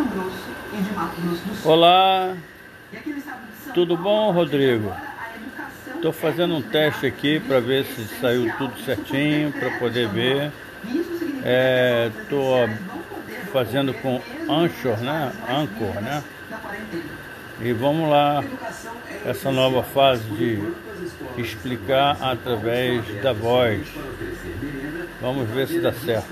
Mato Grosso e de Mato Grosso do Sul. Olá, tudo bom, Rodrigo? Estou fazendo um teste aqui para ver se saiu tudo certinho, para poder ver. Estou é, Estou fazendo com Anchor, né? Anchor, né? E vamos lá, essa nova fase de explicar através da voz. Vamos ver se dá certo.